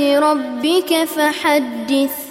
ربك فحدث